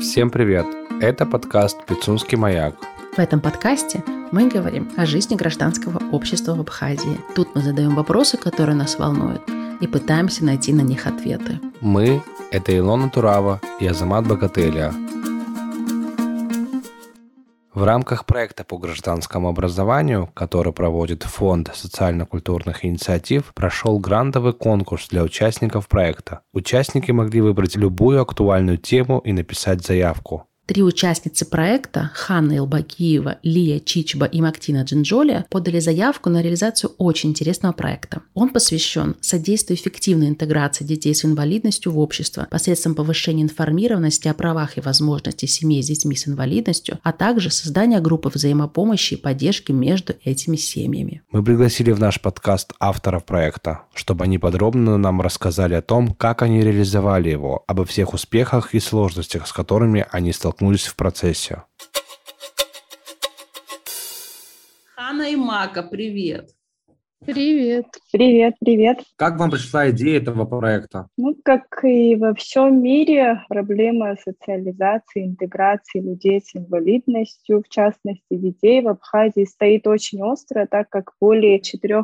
Всем привет! Это подкаст «Пицунский маяк». В этом подкасте мы говорим о жизни гражданского общества в Абхазии. Тут мы задаем вопросы, которые нас волнуют, и пытаемся найти на них ответы. Мы – это Илона Турава и Азамат Богателя, в рамках проекта по гражданскому образованию, который проводит Фонд социально-культурных инициатив, прошел грантовый конкурс для участников проекта. Участники могли выбрать любую актуальную тему и написать заявку. Три участницы проекта Ханна Илбакиева, Лия Чичба и Мактина Джинджоли подали заявку на реализацию очень интересного проекта. Он посвящен содействию эффективной интеграции детей с инвалидностью в общество посредством повышения информированности о правах и возможностях семей с детьми с инвалидностью, а также создания группы взаимопомощи и поддержки между этими семьями. Мы пригласили в наш подкаст авторов проекта, чтобы они подробно нам рассказали о том, как они реализовали его, обо всех успехах и сложностях, с которыми они столкнулись столкнулись в процессе. Хана и Мака, привет! Привет. Привет, привет. Как вам пришла идея этого проекта? Ну, как и во всем мире, проблема социализации, интеграции людей с инвалидностью, в частности детей в Абхазии, стоит очень остро, так как более 4%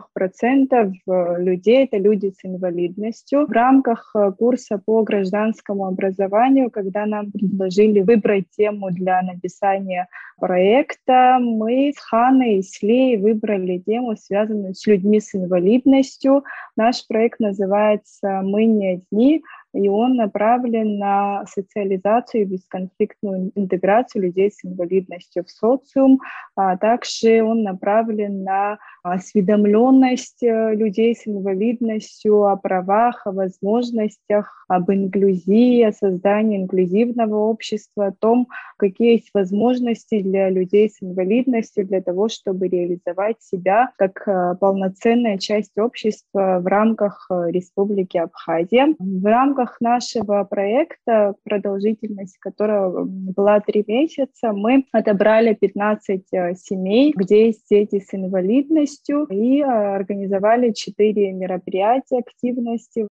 э, людей – это люди с инвалидностью. В рамках э, курса по гражданскому образованию, когда нам предложили выбрать тему для написания проекта, мы с Ханой и с Лей выбрали тему, связанную с людьми людьми с инвалидностью. Наш проект называется «Мы не одни», и он направлен на социализацию и бесконфликтную интеграцию людей с инвалидностью в социум. А также он направлен на осведомленность э, людей с инвалидностью о правах, о возможностях, об инклюзии, о создании инклюзивного общества, о том, какие есть возможности для людей с инвалидностью для того, чтобы реализовать себя как э, полноценная часть общества в рамках э, Республики Абхазия. В рамках рамках нашего проекта, продолжительность которого была три месяца, мы отобрали 15 э, семей, где есть дети с инвалидностью, и э, организовали 4 мероприятия активности.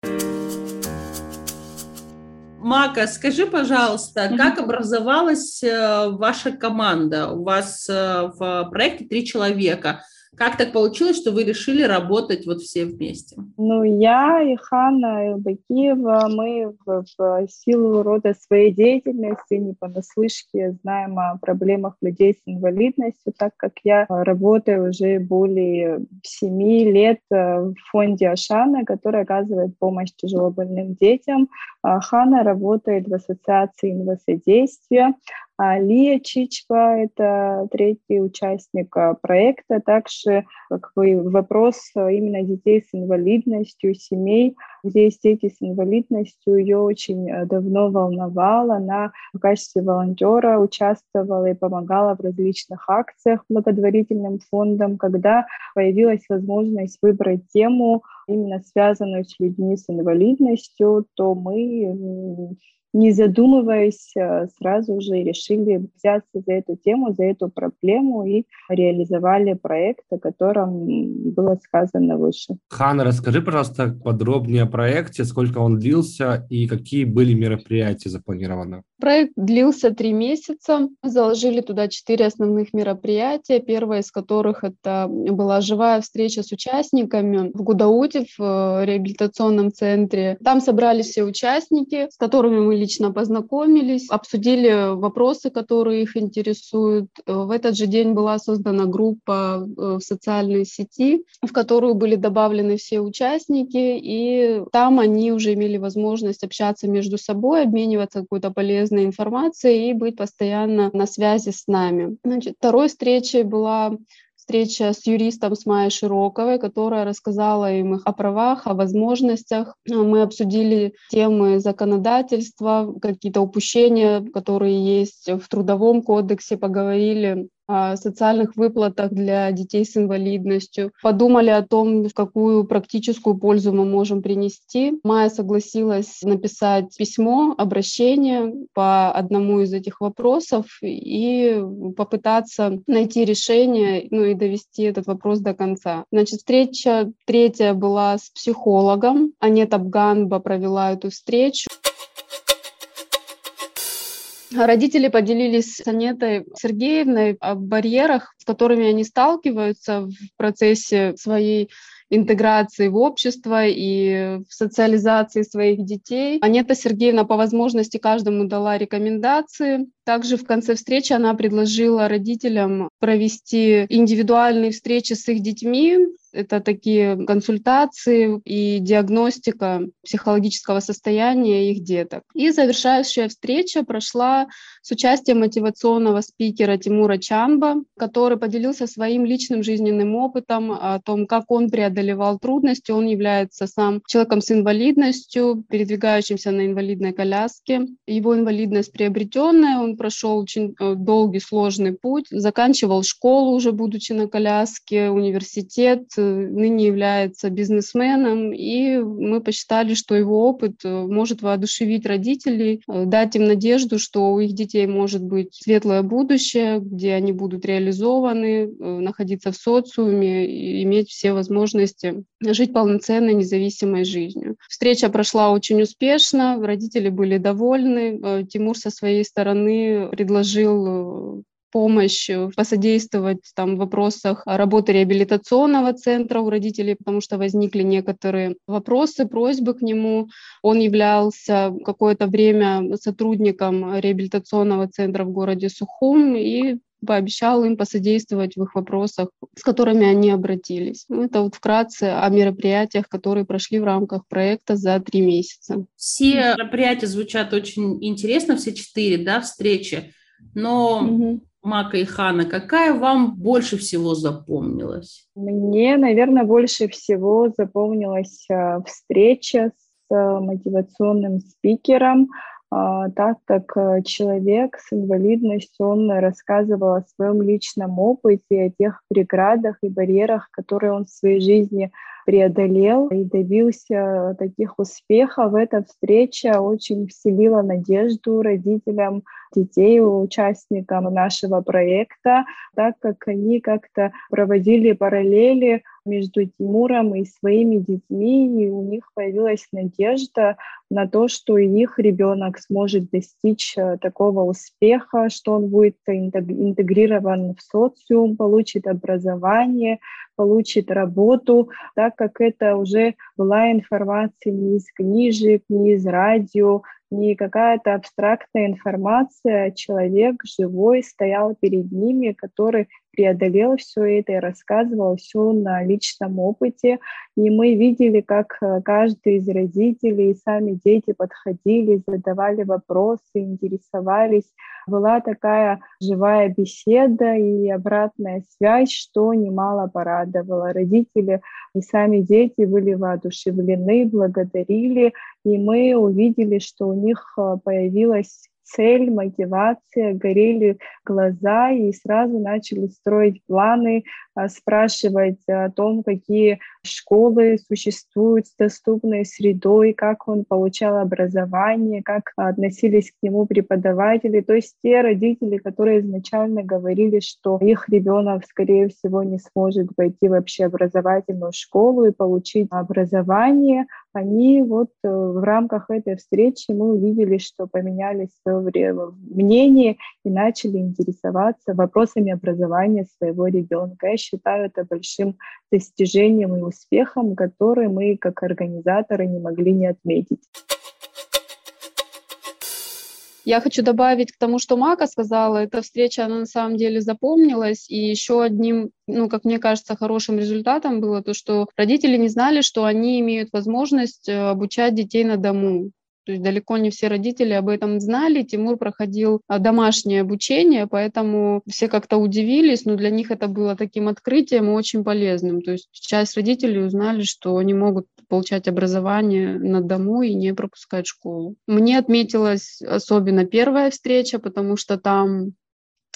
Мака, скажи, пожалуйста, как образовалась э, ваша команда? У вас в проекте три человека. Как так получилось, что вы решили работать вот все вместе? Ну, я и Ханна Илбакиева, мы в, в силу рода своей деятельности не понаслышке знаем о проблемах людей с инвалидностью, так как я работаю уже более семи лет в фонде Ашана, который оказывает помощь тяжелобольным детям. А Хана работает в ассоциации инвалидсодействия. А Лия Чичва – это третий участник а, проекта. Также как бы, вопрос а, именно детей с инвалидностью, семей, где дети с инвалидностью, ее очень давно волновал. Она в качестве волонтера участвовала и помогала в различных акциях благотворительным фондам. Когда появилась возможность выбрать тему, именно связанную с людьми с инвалидностью, то мы не задумываясь, э, сразу же решили взяться за эту тему, за эту проблему и реализовали проект, о котором было сказано выше. Хана, расскажи, пожалуйста, подробнее о проекте, сколько он длился и какие были мероприятия запланированы. Проект длился три месяца. Заложили туда четыре основных мероприятия. Первое из которых это была живая встреча с участниками в Гудауте, в э, реабилитационном центре. Там собрались все участники, с которыми мы лично познакомились, обсудили вопросы, которые их интересуют. В этот же день была создана группа э, в социальной сети, в которую были добавлены все участники, и там они уже имели возможность общаться между собой, обмениваться какой-то полезной информацией и быть постоянно на связи с нами. Значит, второй встречей была встреча с юристом с Майей Широковой, которая рассказала им о правах, о возможностях. Мы обсудили темы законодательства, какие-то упущения, которые есть в Трудовом кодексе, поговорили социальных выплатах для детей с инвалидностью, подумали о том, какую практическую пользу мы можем принести. Майя согласилась написать письмо, обращение по одному из этих вопросов и попытаться найти решение, ну и довести этот вопрос до конца. Значит, встреча третья была с психологом. Анета Бганба провела эту встречу. Родители поделились с Анетой Сергеевной о барьерах, с которыми они сталкиваются в процессе своей интеграции в общество и в социализации своих детей. Анета Сергеевна по возможности каждому дала рекомендации. Также в конце встречи она предложила родителям провести индивидуальные встречи с их детьми, это такие консультации и диагностика психологического состояния их деток. И завершающая встреча прошла с участием мотивационного спикера Тимура Чамба, который поделился своим личным жизненным опытом о том, как он преодолевал трудности. Он является сам человеком с инвалидностью, передвигающимся на инвалидной коляске. Его инвалидность приобретенная, он прошел очень э, долгий, сложный путь, заканчивал школу уже будучи на коляске, университет, ныне является бизнесменом, и мы посчитали, что его опыт э, может воодушевить родителей, э, дать им надежду, что у их детей может быть светлое будущее, где они будут реализованы, э, находиться в социуме и иметь все возможности жить полноценной, независимой жизнью. Встреча прошла очень успешно, родители были довольны. Тимур со своей стороны предложил помощь, э, посодействовать там, в вопросах работы реабилитационного центра у родителей, потому что возникли некоторые вопросы, просьбы к нему. Он являлся какое-то время сотрудником реабилитационного центра в городе Сухум и пообещал им посодействовать в их вопросах, с которыми они обратились. Ну, это вот вкратце о мероприятиях, которые прошли в рамках проекта за три месяца. Все мероприятия звучат очень интересно, все четыре да, встречи, но угу. Мака и Хана, какая вам больше всего запомнилась? Мне, наверное, больше всего запомнилась э, встреча с э, мотивационным спикером, а, так как э, человек с инвалидностью, он рассказывал о своем личном опыте, о тех преградах и барьерах, которые он в своей жизни преодолел и добился таких успехов. Эта встреча очень вселила надежду родителям детей, участникам нашего проекта, так как они как-то проводили параллели между Тимуром и своими детьми, и у них появилась надежда на то, что их ребенок сможет достичь э, такого успеха, что он будет интегрирован в социум, получит образование, получит работу, так как это уже была информация не из книжек, не из радио, не какая-то абстрактная информация, а человек живой стоял перед ними, который преодолел все это и рассказывал все на личном опыте. И мы видели, как э, каждый из родителей и сами дети подходили, задавали вопросы, интересовались. Была такая живая беседа и обратная связь, что немало порадовало. Родители и сами дети были воодушевлены, благодарили, и мы увидели, что у них э, появилась цель, мотивация, горели глаза и сразу начали строить планы, спрашивать о том, какие школы существуют с доступной средой, как он получал образование, как относились к нему преподаватели. То есть те родители, которые изначально говорили, что их ребенок, скорее всего, не сможет пойти в общеобразовательную школу и получить образование, они вот э, в рамках этой встречи мы увидели, что поменяли свое мнение и начали интересоваться вопросами образования своего ребенка. Я считаю это большим достижением и успехом, который мы как организаторы не могли не отметить. Я хочу добавить к тому, что Мака сказала, эта встреча, она на самом деле запомнилась, и еще одним, ну, как мне кажется, хорошим результатом было то, что родители не знали, что они имеют возможность э, обучать детей на дому. То есть далеко не все родители об этом знали. Тимур проходил а, домашнее обучение, поэтому все как-то удивились, но для них это было таким открытием и очень полезным. То есть часть родителей узнали, что они могут получать образование на дому и не пропускать школу. Мне отметилась особенно первая встреча, потому что там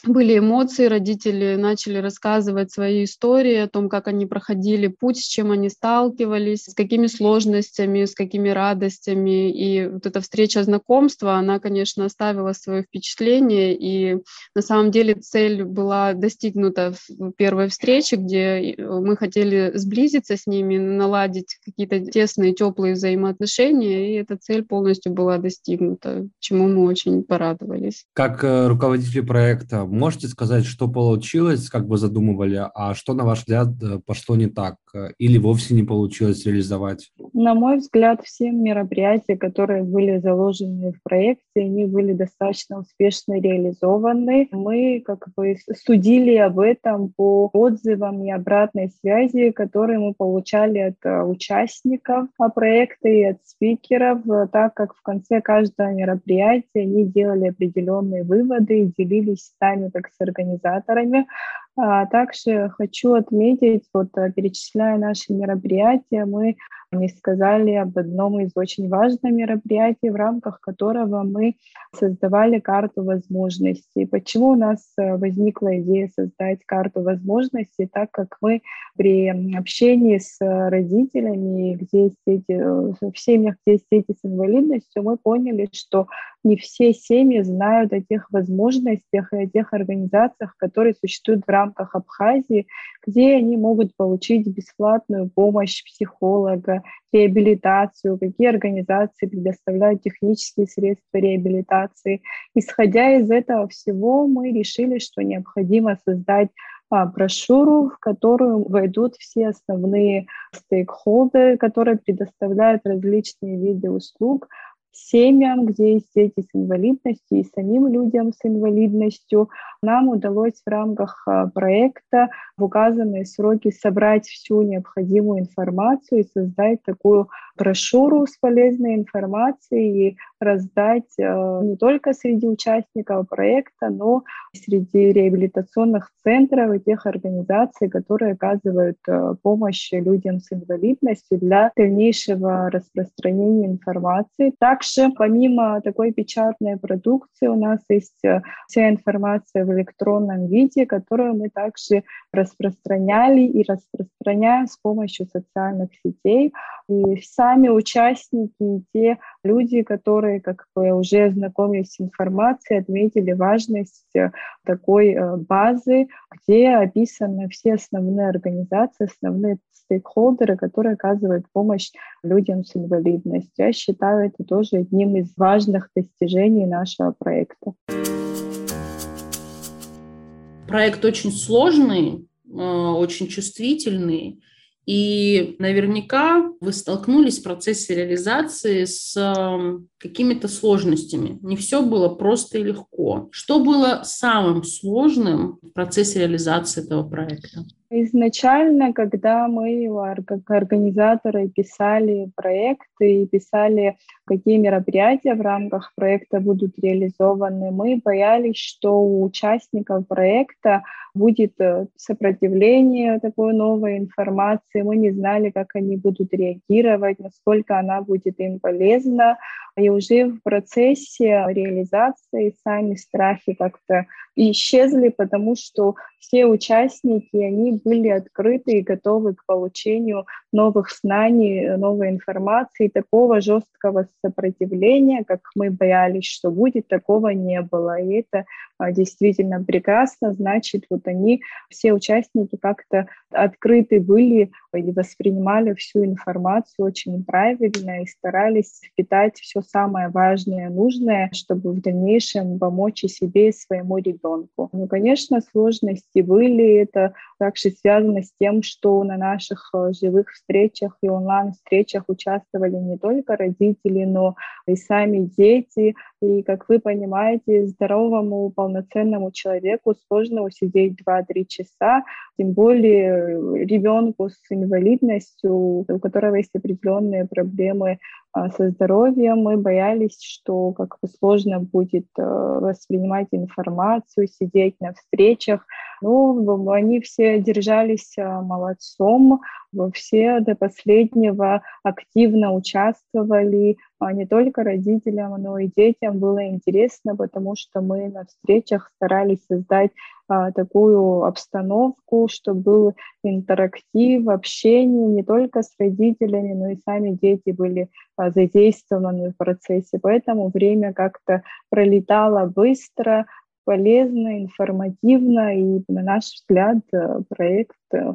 были эмоции, родители начали рассказывать свои истории о том, как они проходили путь, с чем они сталкивались, с какими сложностями, с какими радостями. И вот эта встреча знакомства, она, конечно, оставила свое впечатление. И на самом деле цель была достигнута в первой встрече, где мы хотели сблизиться с ними, наладить какие-то тесные, теплые взаимоотношения. И эта цель полностью была достигнута, чему мы очень порадовались. Как э, руководитель проекта, можете сказать, что получилось, как вы задумывали, а что, на ваш взгляд, э, пошло не так э, или вовсе не получилось реализовать? На мой взгляд, все мероприятия, которые были заложены в проекте, они были достаточно успешно реализованы. Мы как бы судили об этом по отзывам и обратной связи, которые мы получали от э, участников проекта и от спикеров, так как в конце каждого мероприятия они делали определенные выводы и делились с нами как с организаторами, а также хочу отметить, вот э, перечисляя наши мероприятия, мы не сказали об одном из очень важных мероприятий, в рамках которого мы создавали карту возможностей. Почему у нас э, возникла идея создать карту возможностей, так как мы при общении с родителями, где есть дети, э, в семьях, где есть дети с инвалидностью, мы поняли, что не все семьи знают о тех возможностях и о тех организациях, которые существуют в рамках Абхазии, где они могут получить бесплатную помощь психолога, реабилитацию, какие организации предоставляют технические средства реабилитации. Исходя из этого всего, мы решили, что необходимо создать а, брошюру, в которую войдут все основные стейкхолдеры, которые предоставляют различные виды услуг, семьям, где есть дети с инвалидностью и самим людям с инвалидностью. Нам удалось в рамках а, проекта в указанные сроки собрать всю необходимую информацию и создать такую брошюру с полезной информацией и раздать а, не только среди участников проекта, но и среди реабилитационных центров и тех организаций, которые оказывают а, помощь людям с инвалидностью для дальнейшего распространения информации. Также помимо такой печатной продукции у нас есть вся информация в электронном виде, которую мы также распространяли и распространяем с помощью социальных сетей. И сами участники и те люди, которые как бы уже знакомились с информацией, отметили важность э, такой э, базы, где описаны все основные организации, основные стейкхолдеры, которые оказывают помощь людям с инвалидностью. Я считаю это тоже одним из важных достижений нашего проекта. Проект очень сложный, э, очень чувствительный, и наверняка вы столкнулись в процессе реализации с эм, какими-то сложностями. Не все было просто и легко. Что было самым сложным в процессе реализации этого проекта? Изначально, когда мы как организаторы писали проекты и писали, какие мероприятия в рамках проекта будут реализованы, мы боялись, что у участников проекта будет э, сопротивление такой новой информации. Мы не знали, как они будут реагировать, насколько она будет им полезна. И уже в процессе реализации сами страхи как-то исчезли, потому что все участники, они были открыты и готовы к получению новых знаний, новой информации. Такого жесткого сопротивления, как мы боялись, что будет, такого не было. И это действительно прекрасно. Значит, вот они, все участники как-то открыты были и воспринимали всю информацию очень правильно и старались впитать все самое важное, нужное, чтобы в дальнейшем помочь и себе, и своему ребенку. Ну, конечно, сложности были. Это также связано с тем, что на наших э, живых встречах и онлайн-встречах участвовали не только родители, но и сами дети. И, как вы понимаете, здоровому, полноценному человеку сложно усидеть 2-3 часа, тем более ребенку с инвалидностью, у которого есть определенные проблемы а, со здоровьем. Мы боялись, что как бы сложно будет э, воспринимать информацию, сидеть на встречах. Ну, они все держались э, молодцом, все до последнего активно участвовали, не только родителям, но и детям было интересно, потому что мы на встречах старались создать а, такую обстановку, чтобы был интерактив, общение не только с родителями, но и сами дети были а, задействованы в процессе. Поэтому время как-то пролетало быстро, полезно, информативно, и на наш взгляд э, проект э,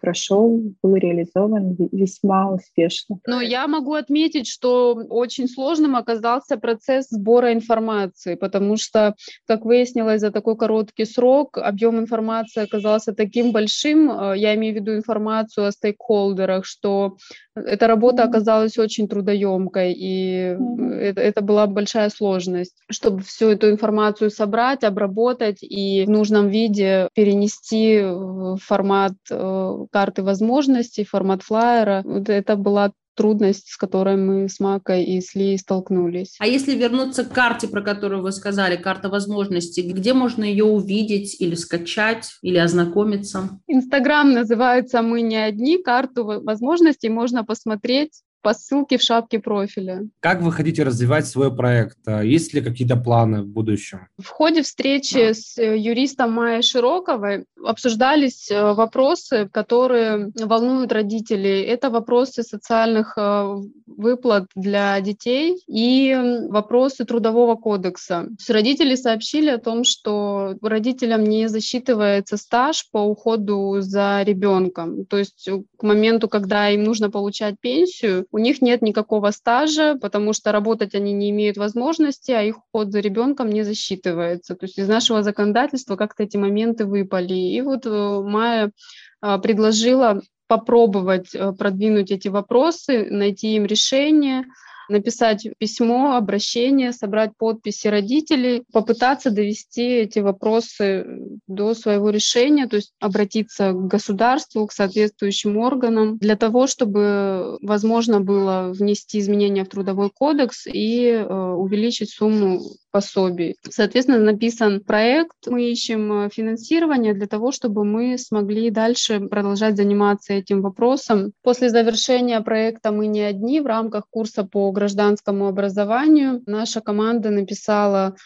прошел, был реализован весьма успешно. Но я могу отметить, что очень сложным оказался процесс сбора информации, потому что, как выяснилось, за такой короткий срок объем информации оказался таким большим, э, я имею в виду информацию о стейкхолдерах, что эта работа оказалась очень трудоемкой, и это, это была большая сложность, чтобы всю эту информацию собрать, обработать и в нужном виде перенести в формат э, карты возможностей, формат флайера. Это была трудность, с которой мы с Макой и с Ли столкнулись. А если вернуться к карте, про которую вы сказали, карта возможностей, где можно ее увидеть или скачать, или ознакомиться? Инстаграм называется «Мы не одни». Карту возможностей можно посмотреть по ссылке в шапке профиля. Как вы хотите развивать свой проект? А есть ли какие-то планы в будущем? В ходе встречи с э, юристом Майей Широковой обсуждались э, вопросы, которые волнуют родителей. Это вопросы социальных э, выплат для детей и вопросы трудового кодекса. Родители сообщили о том, что родителям не засчитывается стаж по уходу за ребенком. То есть моменту, когда им нужно получать пенсию, у них нет никакого стажа, потому что работать они не имеют возможности, а их уход за ребенком не засчитывается. То есть из нашего законодательства как-то эти моменты выпали. И вот э, Майя а, предложила попробовать э, продвинуть эти вопросы, найти им решение – написать письмо, обращение, собрать подписи родителей, попытаться довести эти вопросы до своего решения, то есть обратиться к государству, к соответствующим органам для того, чтобы возможно было внести изменения в трудовой кодекс и э, увеличить сумму пособий. Соответственно, написан проект, мы ищем финансирование для того, чтобы мы смогли дальше продолжать заниматься этим вопросом. После завершения проекта мы не одни в рамках курса по гражданскому образованию. Наша команда написала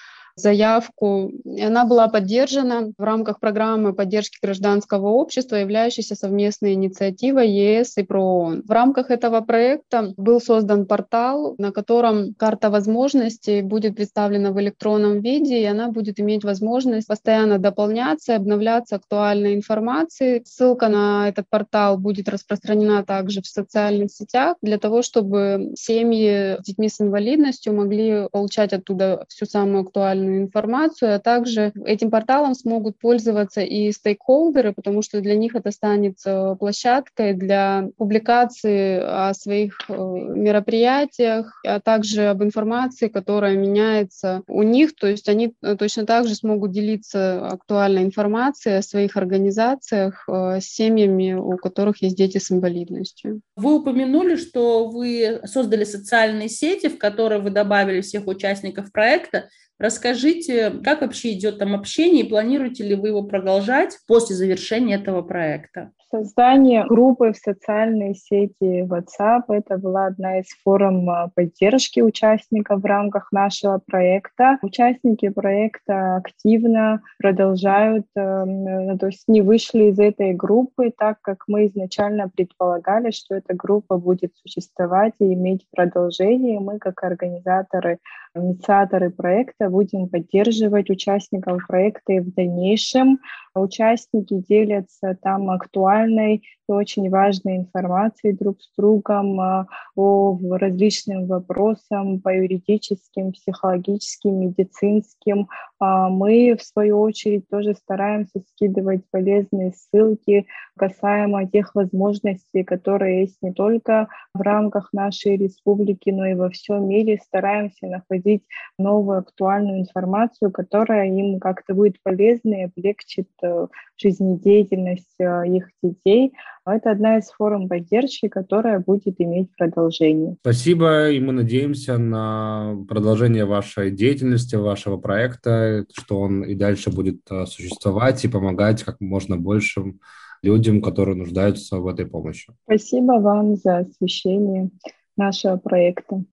заявку. Она была поддержана в рамках программы поддержки гражданского общества, являющейся совместной инициативой ЕС и ПРООН. В рамках этого проекта был создан портал, на котором карта возможностей будет представлена в электронном виде, и она будет иметь возможность постоянно дополняться обновляться актуальной информацией. Ссылка на этот портал будет распространена также в социальных сетях для того, чтобы семьи с детьми с инвалидностью могли получать оттуда всю самую актуальную актуальную информацию, а также этим порталом смогут пользоваться и стейкхолдеры, потому что для них это станет э, площадкой для публикации о своих э, мероприятиях, а также об информации, которая меняется у них, то есть они э, точно так же смогут делиться актуальной информацией о своих организациях с семьями, у которых есть дети с инвалидностью. Вы упомянули, что вы создали социальные сети, в которые вы добавили всех участников проекта. Расскажите, как вообще идет там общение и планируете ли вы его продолжать после завершения этого проекта? Создание группы в социальной сети WhatsApp – это была одна из форм а, поддержки участников в рамках нашего проекта. Участники проекта активно продолжают, эм, то есть не вышли из этой группы, так как мы изначально предполагали, что эта группа будет существовать и иметь продолжение. Мы, как организаторы, инициаторы проекта, будем поддерживать участников проекта и в дальнейшем. Участники делятся там актуальной и очень важной информацией друг с другом а, о различным вопросам по юридическим, психологическим, медицинским. А, мы, в свою очередь, тоже стараемся скидывать полезные ссылки касаемо тех возможностей, которые есть не только в рамках нашей республики, но и во всем мире. Стараемся находить новую актуальную информацию, которая им как-то будет полезна и облегчит э, жизнедеятельность э, их детей. Это одна из форм поддержки, которая будет иметь продолжение. Спасибо, и мы надеемся на продолжение вашей деятельности, вашего проекта, что он и дальше будет э, существовать и помогать как можно большим людям, которые нуждаются в этой помощи. Спасибо вам за освещение нашего проекта.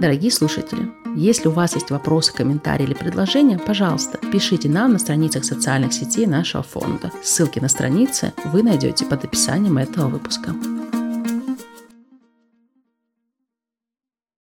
Дорогие слушатели, если у вас есть вопросы, комментарии или предложения, пожалуйста, пишите нам на страницах социальных сетей нашего фонда. Ссылки на страницы вы найдете под описанием этого выпуска.